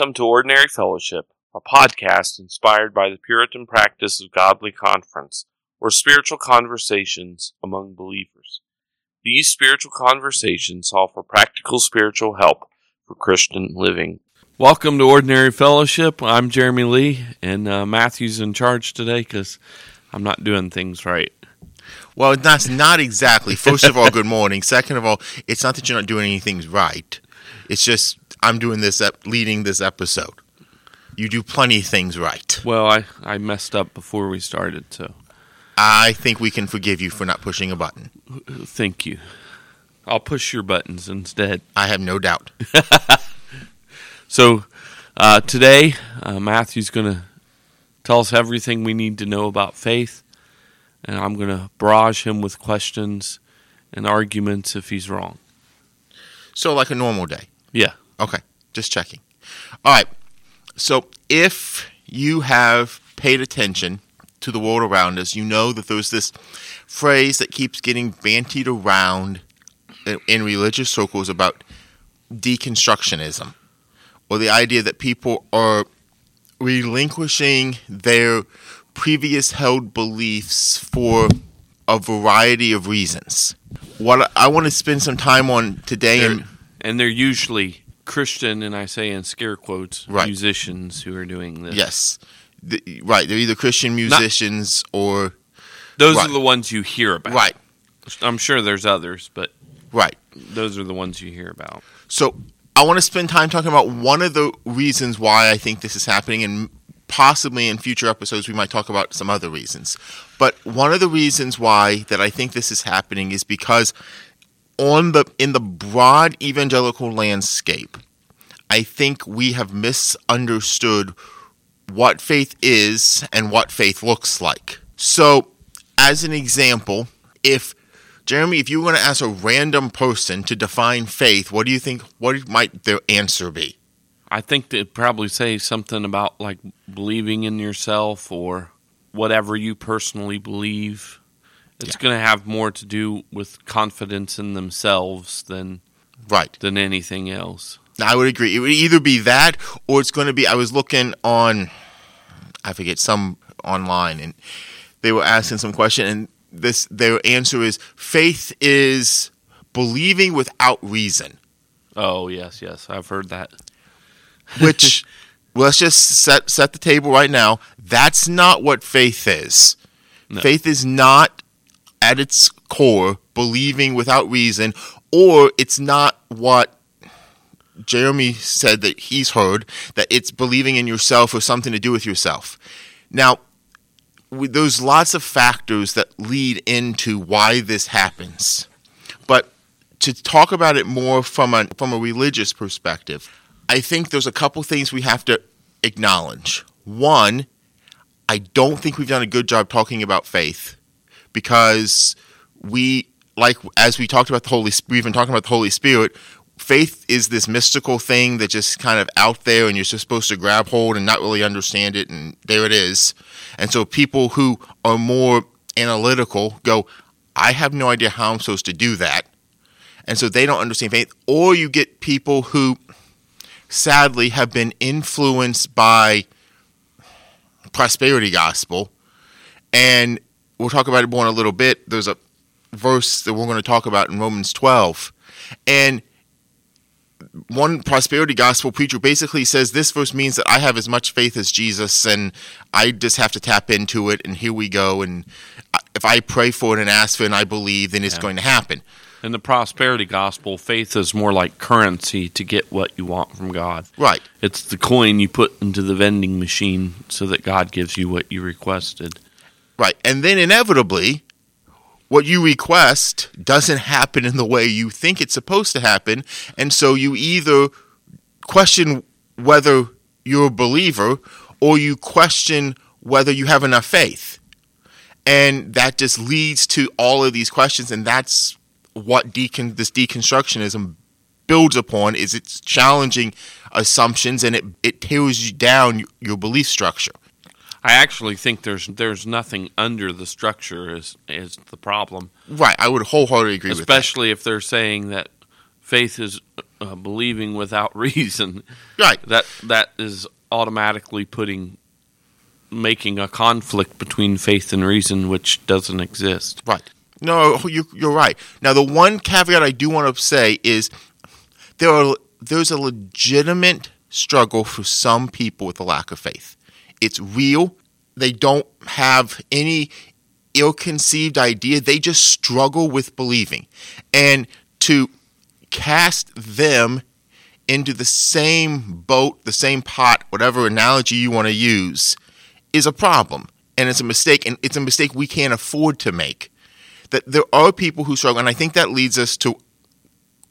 Welcome to Ordinary Fellowship, a podcast inspired by the Puritan practice of godly conference, or spiritual conversations among believers. These spiritual conversations offer practical spiritual help for Christian living. Welcome to Ordinary Fellowship. I'm Jeremy Lee, and uh, Matthew's in charge today because I'm not doing things right. Well, that's not exactly. First of all, good morning. Second of all, it's not that you're not doing anything right. It's just I'm doing this, ep- leading this episode. You do plenty of things right. Well, I, I messed up before we started, so I think we can forgive you for not pushing a button. thank you. I'll push your buttons instead. I have no doubt. So uh, today, uh, Matthew's going to tell us everything we need to know about faith, and I'm going to barrage him with questions and arguments if he's wrong. So, like a normal day. Yeah. Okay, just checking. All right. So, if you have paid attention to the world around us, you know that there's this phrase that keeps getting bantied around in, religious circles about deconstructionism, or the idea that people are relinquishing their previous held beliefs for a variety of reasons. What I want to spend some time on today, and and they're usually Christian, and I say in scare quotes, Right. musicians who are doing this. Yes. The, right. They're either Christian musicians or. Those Right. are the ones you hear about. Right. I'm sure there's others, but Right. those are the ones you hear about. So I want to spend time talking about one of the reasons why I think this is happening, and possibly in future episodes we might talk about some other reasons. But one of the reasons why that I think this is happening is because on the in the broad evangelical landscape, I think we have misunderstood what faith is and what faith looks like. So, as an example, if Jeremy, if you were to ask a random person to define faith, what do you think? What might their answer be? I think they'd probably say something about like believing in yourself or whatever you personally believe. It's Yeah. going to have more to do with confidence in themselves than Right. than anything else. I would agree. It would either be that or it's going to be. I was looking on, I forget some online, and they were asking some question, and this their answer is faith is believing without reason. Oh yes, yes, I've heard that. Which let's just set set the table right now. That's not what faith is. No. Faith is not at its core believing without reason, or it's not what Jeremy said that he's heard that it's believing in yourself or something to do with yourself. Now, there's lots of factors that lead into why this happens, but to talk about it more from a from a religious perspective, I think there's a couple things we have to acknowledge. One, I don't think we've done a good job talking about faith because we like as we talked about the Holy Spirit, we've been talking about the Holy Spirit. Faith is this mystical thing that just kind of out there, and you're just supposed to grab hold and not really understand it, and there it is. And so people who are more analytical go, "I have no idea how I'm supposed to do that," and so they don't understand faith. Or you get people who, sadly, have been influenced by prosperity gospel, and we'll talk about it more in a little bit. There's a verse that we're going to talk about in Romans 12, and one prosperity gospel preacher basically says this verse means that I have as much faith as Jesus, and I just have to tap into it, and here we go. And if I pray for it and ask for it, and I believe, then it's Yeah. going to happen. In the prosperity gospel, faith is more like currency to get what you want from God. Right. It's the coin you put into the vending machine so that God gives you what you requested. Right. And then inevitably, what you request doesn't happen in the way you think it's supposed to happen. And so you either question whether you're a believer or you question whether you have enough faith. And that just leads to all of these questions. And that's what decon- this deconstructionism builds upon is it's challenging assumptions and it, it tears you down your belief structure. I actually think there's there's nothing under the structure is is the problem, Right. I would wholeheartedly agree with that. especially if they're saying that faith is uh, believing without reason, Right. that that is automatically putting making a conflict between faith and reason, which doesn't exist. Right. No, you, you're right. Now, the one caveat I do want to say is there are there's a legitimate struggle for some people with the lack of faith. It's real. They don't have any ill-conceived idea. They just struggle with believing, and to cast them into the same boat, the same pot, whatever analogy you want to use, is a problem, and it's a mistake, and it's a mistake we can't afford to make that there are people who struggle, and I think that leads us to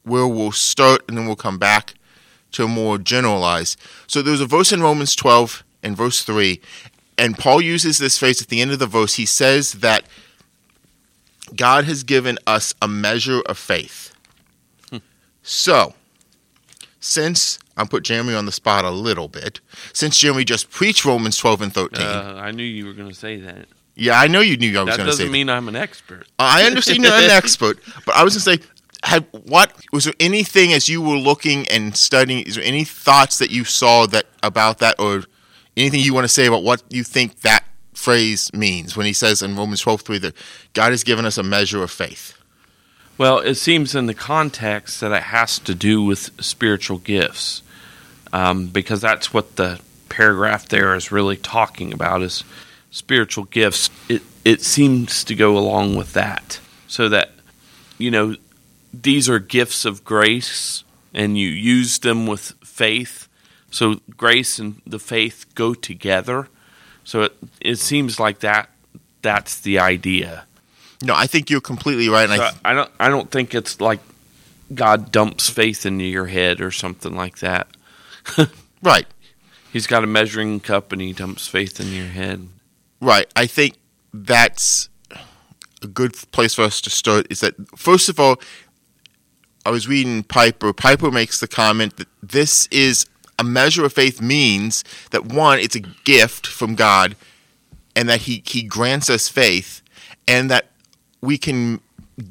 where we'll start, and then we'll come back to a more generalized. So there's a verse in Romans 12 and verse 3, and Paul uses this phrase at the end of the verse. He says that God has given us a measure of faith. So, since I'm put Jeremy on the spot a little bit, since Jeremy just preached Romans 12 and 13, Uh, I knew you were going to say that. yeah, I know you knew I was going to say that. doesn't mean I'm an expert. I understand you're an expert, but I was going to say, had what was there anything as you were looking and studying? Is there any thoughts that you saw that about that, or anything you want to say about what you think that phrase means when he says in Romans twelve three that God has given us a measure of faith? Well, it seems in the context that it has to do with spiritual gifts, um, because that's what the paragraph there is really talking about is spiritual gifts. It it seems to go along with that, so that you know these are gifts of grace, and you use them with faith. So grace and the faith go together. So it it seems like that. That's the idea. No, I think you're completely right. So I, I don't I don't think it's like God dumps faith into your head or something like that. right, He's got a measuring cup and he dumps faith in your head. right. I think that's a good place for us to start. Is that first of all, I was reading Piper. Piper makes the comment that this is a measure of faith means that one, it's a gift from God, and that He He grants us faith, and that we can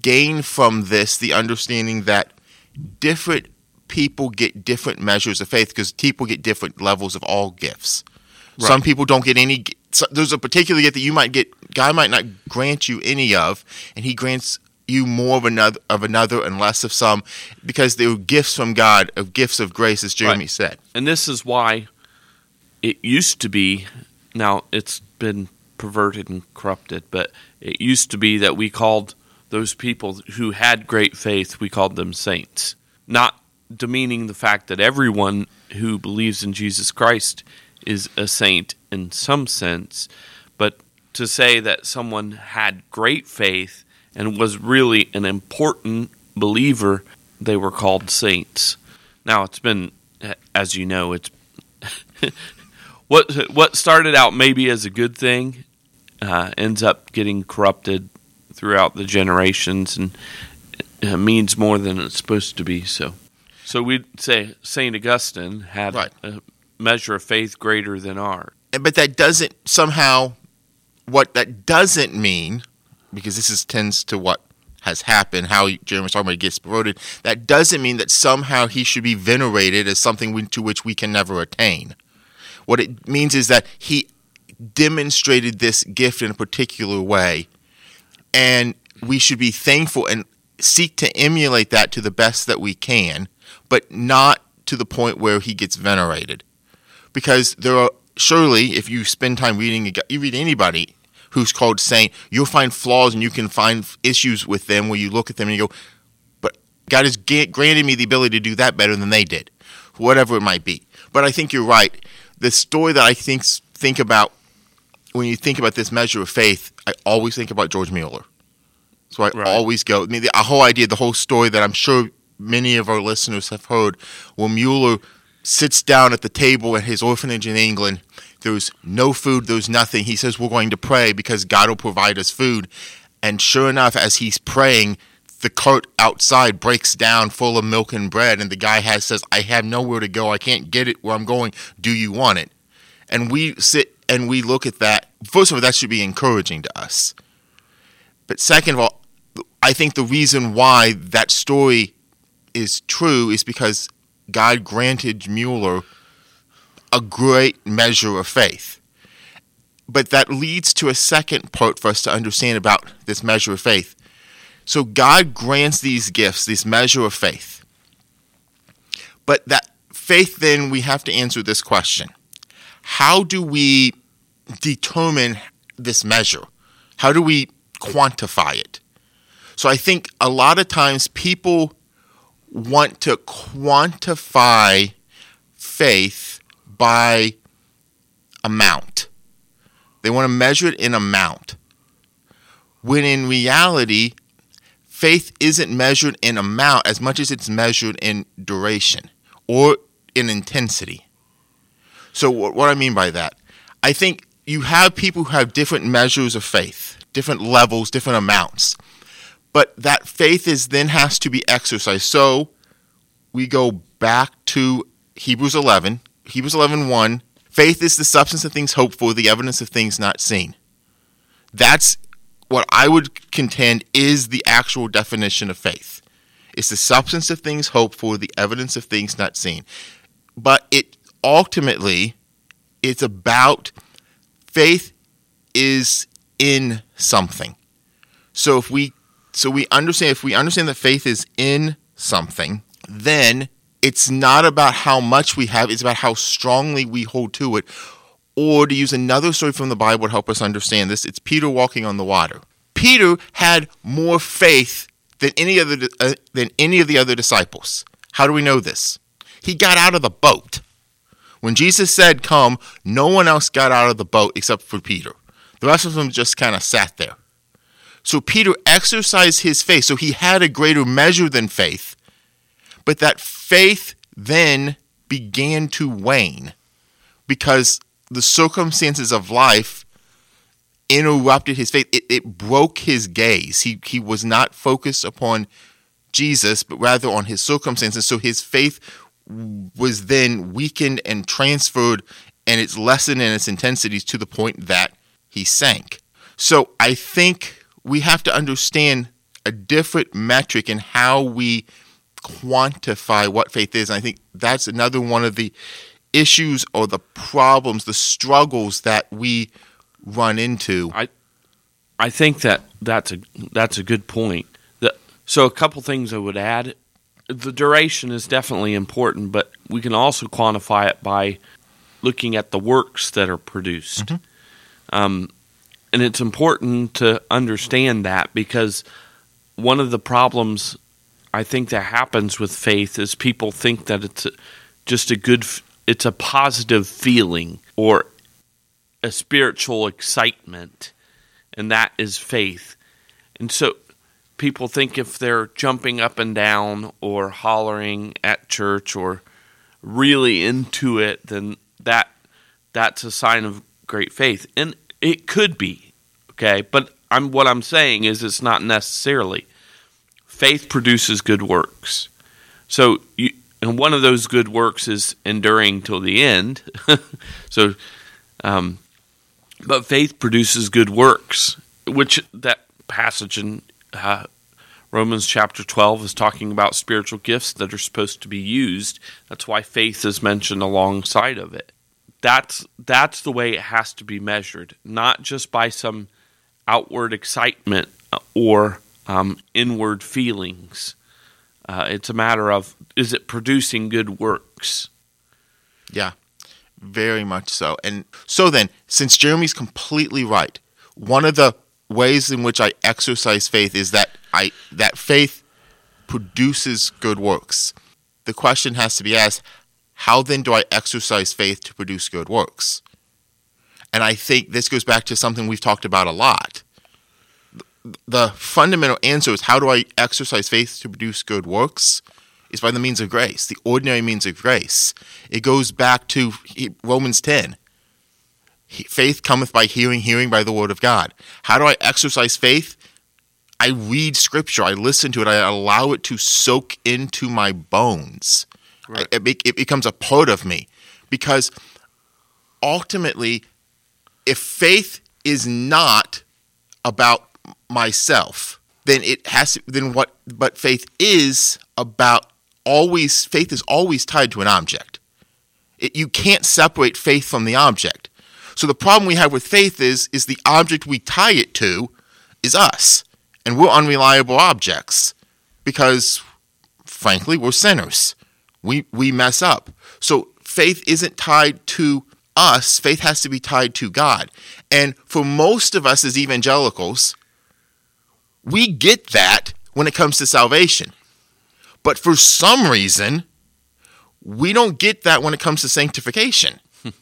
gain from this the understanding that different people get different measures of faith because people get different levels of all gifts. Some people don't get any. So there's a particular gift that you might get. God might not grant you any of, and He grants you more of another of another and less of some, because they were gifts from God, of gifts of grace, as Jeremy Right. said. And this is why it used to be now it's been perverted and corrupted, but it used to be that we called those people who had great faith, we called them saints. Not demeaning the fact that everyone who believes in Jesus Christ is a saint in some sense, but to say that someone had great faith and was really an important believer, they were called saints. Now it's been, as you know, it's what what started out maybe as a good thing uh, ends up getting corrupted throughout the generations and uh, means more than it's supposed to be. So, so we'd say Saint Augustine had Right. a measure of faith greater than ours. And- But that doesn't somehow. What that doesn't mean, because this is tends to what has happened, how talking about gets promoted. That doesn't mean that somehow he should be venerated as something to which we can never attain. What it means is that he demonstrated this gift in a particular way, and we should be thankful and seek to emulate that to the best that we can, but not to the point where he gets venerated. Because there are surely, if you spend time reading, you read anybody who's called saint, you'll find flaws and you can find issues with them where you look at them and you go, but God has granted me the ability to do that better than they did, whatever it might be. But I think you're right. The story that I think think about when you think about this measure of faith, I always think about George Mueller. So I Right. always go. I mean, the whole idea, the whole story that I'm sure many of our listeners have heard, where Mueller sits down at the table at his orphanage in England. There's no food, there's nothing. He says, We're going to pray because God will provide us food. And sure enough, as he's praying, the cart outside breaks down full of milk and bread. And the guy has says, I have nowhere to go. I can't get it where I'm going. Do you want it? And we sit and we look at that. First of all, that should be encouraging to us. But second of all, I think the reason why that story is true is because God granted Mueller a great measure of faith. But that leads to a second part for us to understand about this measure of faith. So God grants these gifts, this measure of faith. But that faith, then, we have to answer this question How do we determine this measure? How do we quantify it? So I think a lot of times people want to quantify faith by amount. They want to measure it in amount. When in reality, faith isn't measured in amount as much as it's measured in duration or in intensity. So, what I mean by that, I think you have people who have different measures of faith, different levels, different amounts. But that faith is then has to be exercised. So, we go back to Hebrews 11, Hebrews 11 1. Faith is the substance of things hoped for, the evidence of things not seen. That's what I would contend is the actual definition of faith. It's the substance of things hoped for, the evidence of things not seen. But it ultimately, it's about faith is in something. So if we so we understand if we understand that faith is in something, then it's not about how much we have, it's about how strongly we hold to it. Or to use another story from the Bible to help us understand this, it's Peter walking on the water. Peter had more faith than any other uh, than any of the other disciples. How do we know this? He got out of the boat. When Jesus said, "Come," no one else got out of the boat except for Peter. The rest of them just kind of sat there. So Peter exercised his faith. So he had a greater measure than faith but that faith then began to wane because the circumstances of life interrupted his faith. It, it, broke his gaze. He, he was not focused upon Jesus, but rather on his circumstances. So his faith was then weakened and transferred, and it's lessened in its intensities to the point that he sank. So I think we have to understand a different metric in how we quantify what faith is. And I think that's another one of the issues or the problems, the struggles that we run into. I I think that that's a that's a good point. The, so a couple things I would add. The duration is definitely important, but we can also quantify it by looking at the works that are produced. Mm-hmm. Um, and it's important to understand that because one of the problems I think that happens with faith is people think that it's just a good, it's a positive feeling or a spiritual excitement, and that is faith. And so people think if they're jumping up and down or hollering at church or really into it, then that that's a sign of great faith. And it could be, okay, but I'm what I'm saying is it's not necessarily faith produces good works. So, you, and one of those good works is enduring till the end. so, um, but faith produces good works, which that passage in uh, Romans chapter 12 is talking about spiritual gifts that are supposed to be used. That's why faith is mentioned alongside of it. That's that's the way it has to be measured, not just by some outward excitement or um, inward feelings. Uh, it's a matter of is it producing good works? Yeah, very much so. And so then, since Jeremy's completely right, one of the ways in which I exercise faith is that I that faith produces good works. The question has to be asked, how then do I exercise faith to produce good works? And I think this goes back to something we've talked about a lot the fundamental answer is how do I exercise faith to produce good works? Is by the means of grace, the ordinary means of grace. It goes back to Romans 10. Faith cometh by hearing, hearing by the word of God. How do I exercise faith? I read scripture, I listen to it, I allow it to soak into my bones. Right. It, it becomes a part of me. Because ultimately, if faith is not about myself, then it has to, then what but faith is about always faith is always tied to an object. It, you can't separate faith from the object. So the problem we have with faith is is the object we tie it to is us, and we're unreliable objects because, frankly, we're sinners. We we mess up. So faith isn't tied to us. Faith has to be tied to God. And for most of us as evangelicals, we get that when it comes to salvation. But for some reason, we don't get that when it comes to sanctification.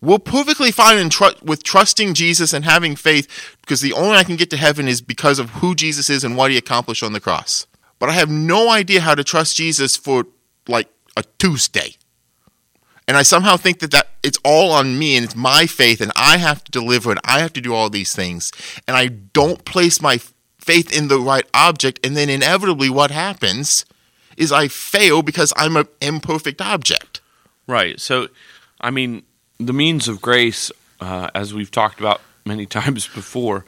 We're perfectly fine tr- with trusting Jesus and having faith because the only I can get to heaven is because of who Jesus is and what he accomplished on the cross. But I have no idea how to trust Jesus for like a Tuesday. And I somehow think that, that it's all on me and it's my faith and I have to deliver and I have to do all these things. And I don't place my faith in the right object. And then inevitably, what happens is I fail because I'm an imperfect object. Right. So, I mean, the means of grace, uh, as we've talked about many times before,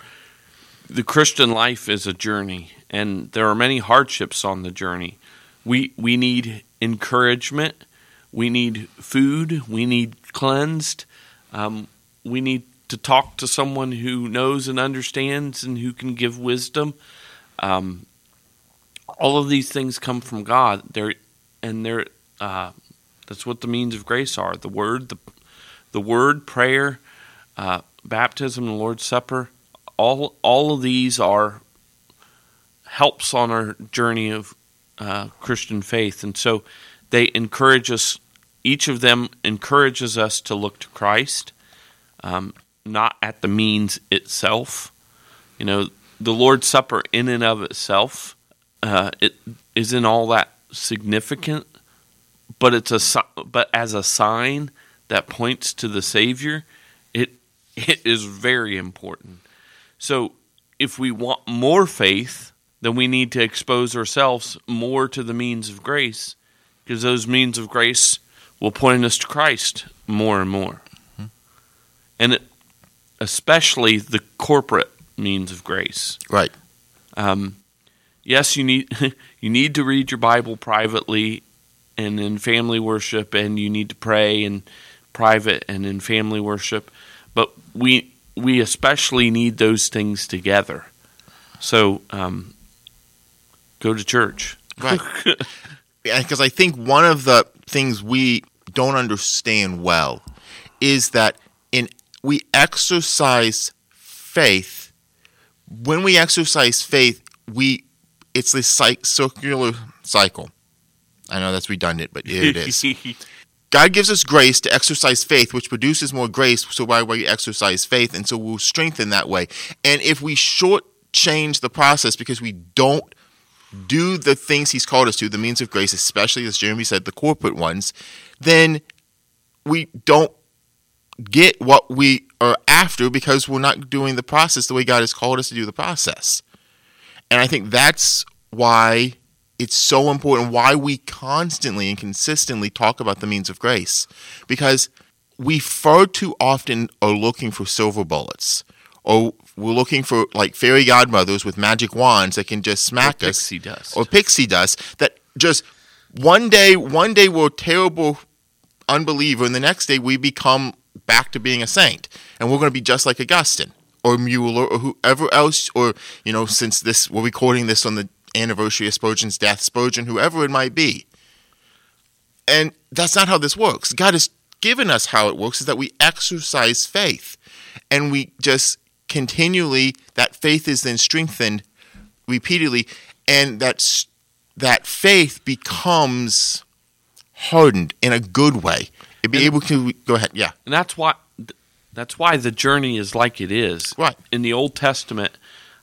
the Christian life is a journey, and there are many hardships on the journey. We we need encouragement, we need food, we need cleansed, um, we need to talk to someone who knows and understands and who can give wisdom. Um, all of these things come from God. They're and they're uh, that's what the means of grace are: the word, the the word, prayer, uh, baptism, the Lord's Supper. All all of these are helps on our journey of uh, Christian faith, and so they encourage us. Each of them encourages us to look to Christ, um, not at the means itself. You know, the Lord's Supper in and of itself, uh, it isn't all that significant, but it's a but as a sign that points to the Savior, it it is very important. So, if we want more faith, then we need to expose ourselves more to the means of grace, because those means of grace will point us to Christ more and more. Mm-hmm. And it, especially the corporate means of grace. Right. Um, yes, you need you need to read your Bible privately and in family worship, and you need to pray in private and in family worship. But we we especially need those things together. So um, go to church, right? Because I think one of the things we don't understand well is that we exercise faith. When we exercise faith, we it's this circular cycle. I know that's redundant, but it is. God gives us grace to exercise faith, which produces more grace. So why we exercise faith, and so we'll strengthen that way. And if we shortchange the process because we don't do the things He's called us to, the means of grace, especially as Jeremy said, the corporate ones, then we don't get what we are after because we're not doing the process the way God has called us to do the process. And I think that's why it's so important why we constantly and consistently talk about the means of grace. Because we far too often are looking for silver bullets. Or we're looking for like fairy godmothers with magic wands that can just smack or us. pixie dust. Or pixie dust that just one day one day we're a terrible unbeliever and the next day we become back to being a saint and we're going to be just like augustine or mueller or whoever else or you know since this we're recording this on the anniversary of Spurgeon's death, Spurgeon, whoever it might be. And that's not how this works. God has given us how it works is that we exercise faith and we just continually that faith is then strengthened repeatedly and that that faith becomes hardened in a good way. Be and, able to go ahead, yeah. And that's why that's why the journey is like it is. Right. In the Old Testament,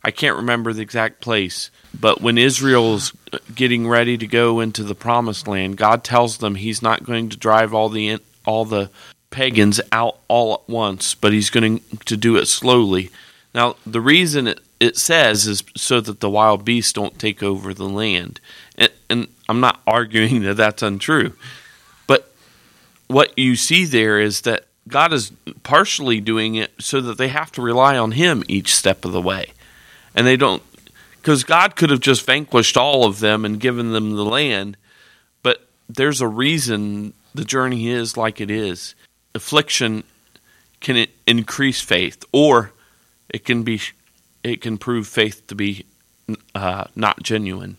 I can't remember the exact place, but when Israel's getting ready to go into the promised land, God tells them he's not going to drive all the all the pagans out all at once, but he's going to do it slowly. Now, the reason it, it says is so that the wild beasts don't take over the land. And, and I'm not arguing that that's untrue. What you see there is that God is partially doing it so that they have to rely on Him each step of the way and they don't because God could have just vanquished all of them and given them the land, but there's a reason the journey is like it is. Affliction can increase faith, or it can be it can prove faith to be uh, not genuine.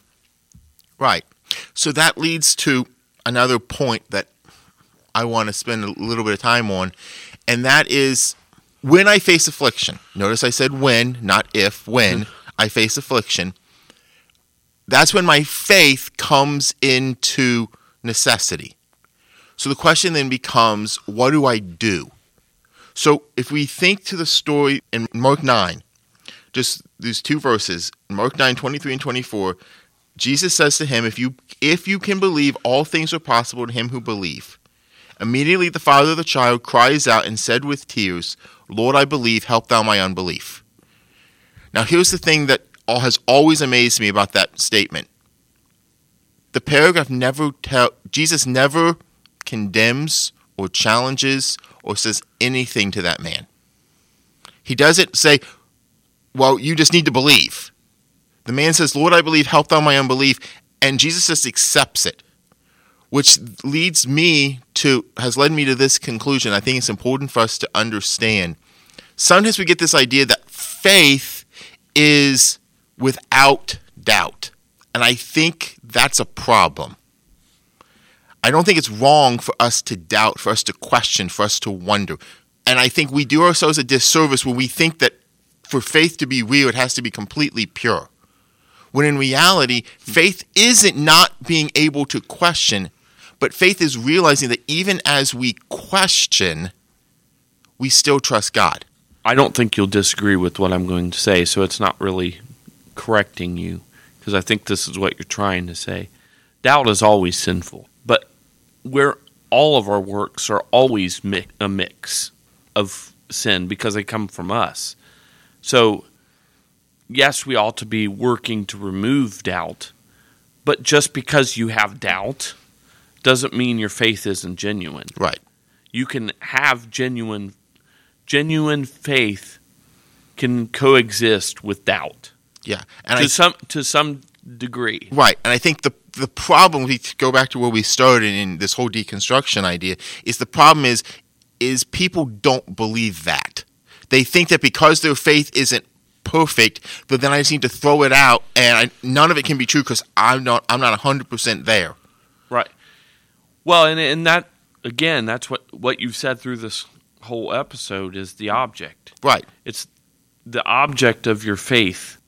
Right. So that leads to another point that I want to spend a little bit of time on, and that is when I face affliction. Notice I said when, not if, when mm-hmm. I face affliction. That's when my faith comes into necessity. So the question then becomes what do I do? So if we think to the story in Mark 9, just these two verses, Mark 9, 23 and 24, Jesus says to him, if you if you can believe, all things are possible to him who believe. Immediately the father of the child cries out and said with tears, Lord, I believe, help thou my unbelief. Now here's the thing that has always amazed me about that statement. The paragraph never tell Jesus never condemns or challenges or says anything to that man. He doesn't say, Well, you just need to believe. The man says, Lord, I believe, help thou my unbelief. And Jesus just accepts it, which leads me to, has led me to this conclusion. I think it's important for us to understand. Sometimes we get this idea that faith is without doubt. And I think that's a problem. I don't think it's wrong for us to doubt, for us to question, for us to wonder. And I think we do ourselves a disservice when we think that for faith to be real, it has to be completely pure when in reality, faith isn't not being able to question, but faith is realizing that even as we question, we still trust God. I don't think you'll disagree with what I'm going to say, so it's not really correcting you because I think this is what you're trying to say. Doubt is always sinful, but where all of our works are always mi- a mix of sin because they come from us. So, yes, we ought to be working to remove doubt, but just because you have doubt doesn't mean your faith isn't genuine Right. you can have genuine genuine faith can coexist with doubt Yeah. And to I some to some degree Right, and I think the the problem we go back to where we started in this whole deconstruction idea is the problem is is people don't believe that they think that because their faith isn't perfect that then I just need to throw it out and I, none of it can be true because I'm not I'm not hundred percent there. right well and and that again that's what what you've said through this whole episode is the object. Right, it's the object of your faith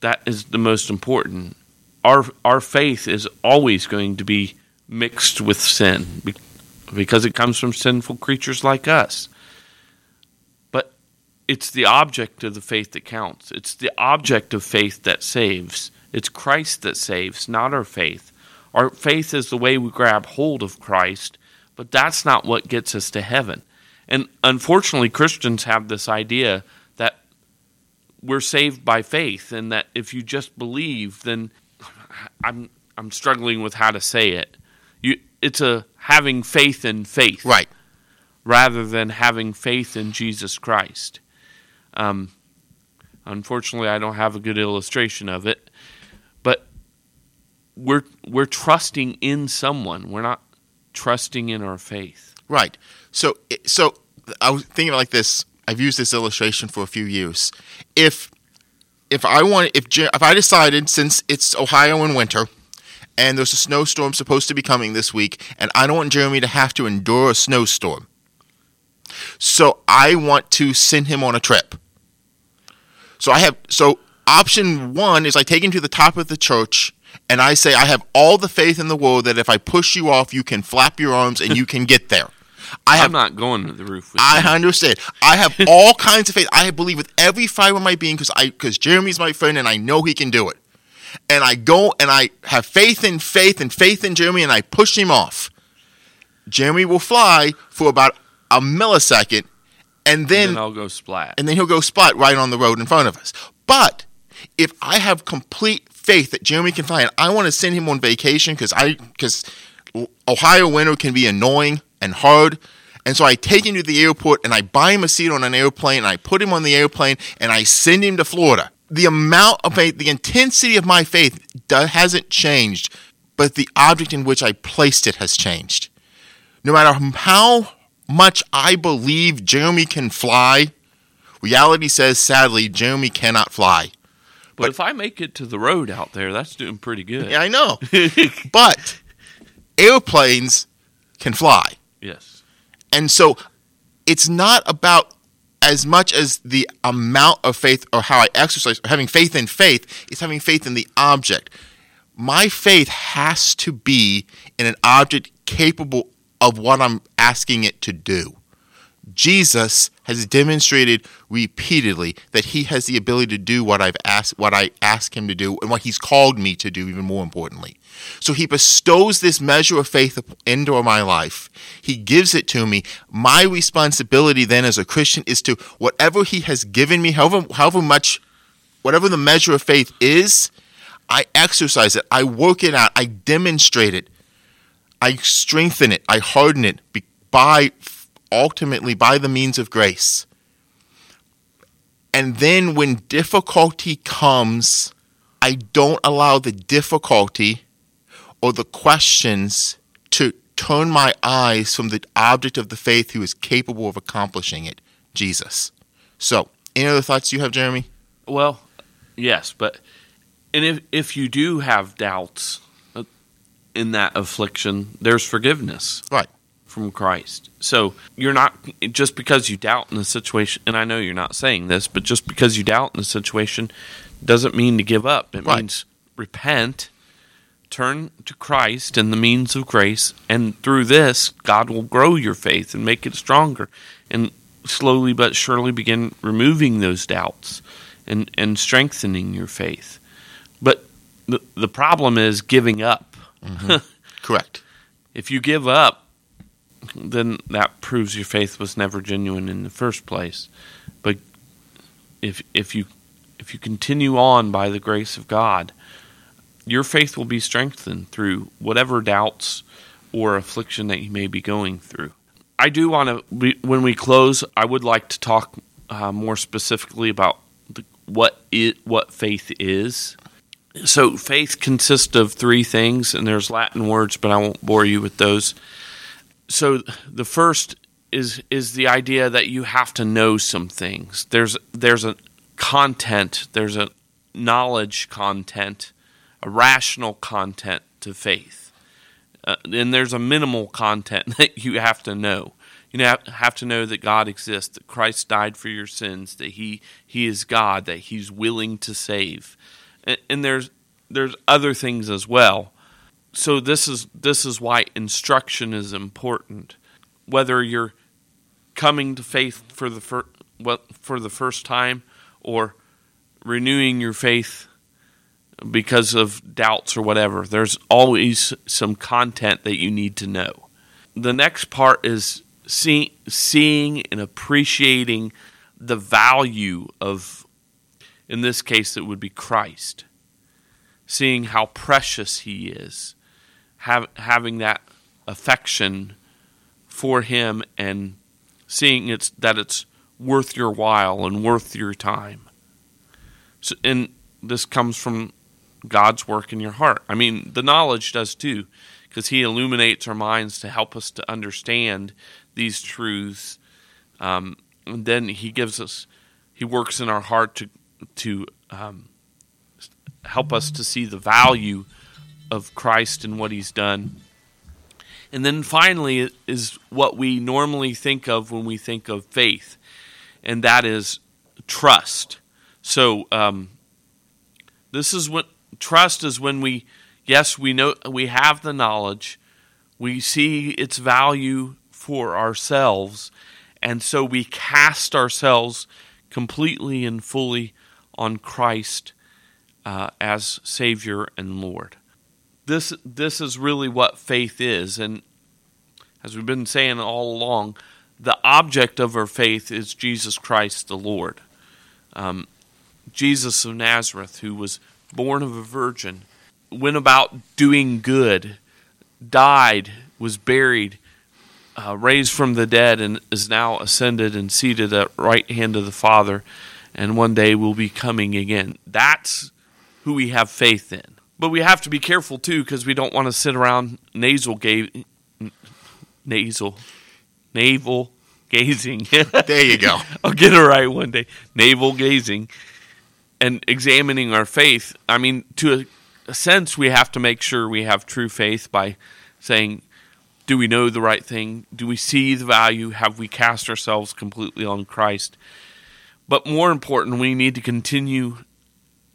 that is the most important. Our our faith is always going to be mixed with sin because it comes from sinful creatures like us. But it's the object of the faith that counts. It's the object of faith that saves. It's Christ that saves not our faith our faith is the way we grab hold of Christ but that's not what gets us to heaven and unfortunately, Christians have this idea that we're saved by faith, and that if you just believe, then I'm I'm struggling with how to say it. You, it's a having faith in faith, right, rather than having faith in Jesus Christ. Um, unfortunately, I don't have a good illustration of it, we're we're trusting in someone. We're not trusting in our faith. right. So so I was thinking like this. I've used this illustration for a few years. If if I want if if I decided since it's Ohio in winter and there's a snowstorm supposed to be coming this week and I don't want Jeremy to have to endure a snowstorm. So I want to send him on a trip. So I have so option 1 is I take him to the top of the church and I say I have all the faith in the world that if I push you off you can flap your arms and you can get there. I have I'm not going to the roof with I you. understand. I have all kinds of faith. I believe with every fiber of my being because I because Jeremy's my friend and I know he can do it. And I go and I have faith in faith and faith in Jeremy and I push him off. Jeremy will fly for about a millisecond and then then I'll go splat. and then he'll go splat right on the road in front of us. But if I have complete faith that Jeremy can fly, I want to send him on vacation because I because Ohio winter can be annoying and hard, and so I take him to the airport and I buy him a seat on an airplane and I put him on the airplane and I send him to Florida. The amount of faith, the intensity of my faith hasn't changed, but the object in which I placed it has changed. No matter how much I believe Jeremy can fly, reality says sadly Jeremy cannot fly. But, if I make it to the road out there, that's doing pretty good. Yeah, I know. but airplanes can fly. yes. And so it's not about as much as the amount of faith or how I exercise, or having faith in faith, it's having faith in the object. My faith has to be in an object capable of what I'm asking it to do. Jesus has demonstrated repeatedly that he has the ability to do what I've asked what I ask him to do and what he's called me to do even more importantly. So he bestows this measure of faith into my life. He gives it to me. My responsibility then as a Christian is to whatever he has given me, however however much whatever the measure of faith is, I exercise it. I work it out. I demonstrate it. I strengthen it. I harden it by ultimately by the means of grace. And then when difficulty comes, I don't allow the difficulty or the questions to turn my eyes from the object of the faith who is capable of accomplishing it, Jesus. So, any other thoughts you have, Jeremy? Well, yes, but and if if you do have doubts uh, in that affliction, there's forgiveness. Right. From Christ. So you're not just because you doubt in the situation, and I know you're not saying this, but just because you doubt in the situation doesn't mean to give up. It Right. means repent, turn to Christ and the means of grace, and through this, God will grow your faith and make it stronger, and slowly but surely begin removing those doubts and, and strengthening your faith. But the, the problem is giving up. Mm-hmm. Correct. If you give up, then that proves your faith was never genuine in the first place. But if if you if you continue on by the grace of God, your faith will be strengthened through whatever doubts or affliction that you may be going through. I do want to, when we close, I would like to talk uh, more specifically about the, what it what faith is. So faith consists of three things, and there's Latin words, but I won't bore you with those. So the first is is the idea that you have to know some things. There's there's a content, there's a knowledge content, a rational content to faith, uh, and there's a minimal content that you have to know. You have to know that God exists, that Christ died for your sins, that He He is God, that He's willing to save, and, and there's there's other things as well. So this is this is why instruction is important. Whether you're coming to faith for the fir- for the first time or renewing your faith because of doubts or whatever, there's always some content that you need to know. The next part is see, seeing and appreciating the value of, in this case, it would be Christ. Seeing how precious He is, have, having that affection for Him, and seeing it's that it's worth your while and worth your time. So, and this comes from God's work in your heart. I mean, the knowledge does too, because He illuminates our minds to help us to understand these truths. Um, and then He gives us, He works in our heart to to um, help us to see the value of Christ and what He's done. And then finally is what we normally think of when we think of faith, and that is trust. So um, this is what trust is when we yes we know we have the knowledge, we see its value for ourselves, and so we cast ourselves completely and fully on Christ uh, as Savior and Lord. This this is really what faith is, and as we've been saying all along, the object of our faith is Jesus Christ the Lord. Um, Jesus of Nazareth, who was born of a virgin, went about doing good, died, was buried, uh, raised from the dead, and is now ascended and seated at right hand of the Father, and one day will be coming again. That's who we have faith in. But we have to be careful too because we don't want to sit around nasal gaze, nasal, navel gazing. There you go. I'll get it right one day. Navel gazing and examining our faith. I mean, to a, a sense, we have to make sure we have true faith by saying, do we know the right thing? Do we see the value? Have we cast ourselves completely on Christ? But more important, we need to continue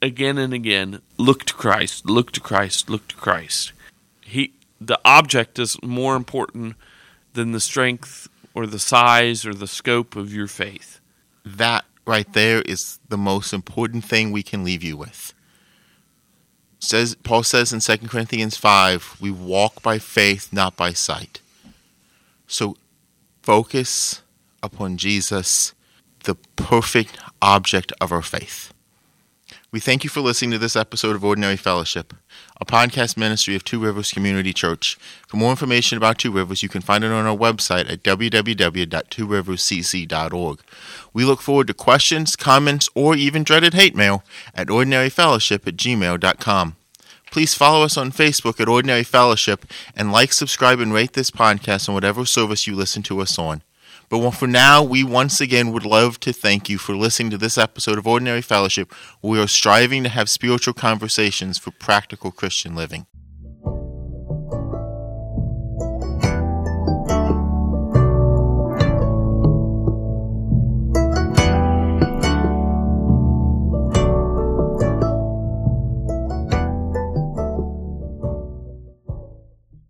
again and again look to Christ, look to Christ, look to Christ. He the object is more important than the strength or the size or the scope of your faith. That right there is the most important thing we can leave you with. Says Paul says in 2 Corinthians 5, we walk by faith, not by sight. So focus upon Jesus, the perfect object of our faith. We thank you for listening to this episode of Ordinary Fellowship, a podcast ministry of Two Rivers Community Church. For more information about Two Rivers, you can find it on our website at www.tworiverscc.org. We look forward to questions, comments, or even dreaded hate mail at ordinaryfellowship at gmail.com. Please follow us on Facebook at Ordinary Fellowship and like, subscribe, and rate this podcast on whatever service you listen to us on. But for now, we once again would love to thank you for listening to this episode of Ordinary Fellowship. We are striving to have spiritual conversations for practical Christian living.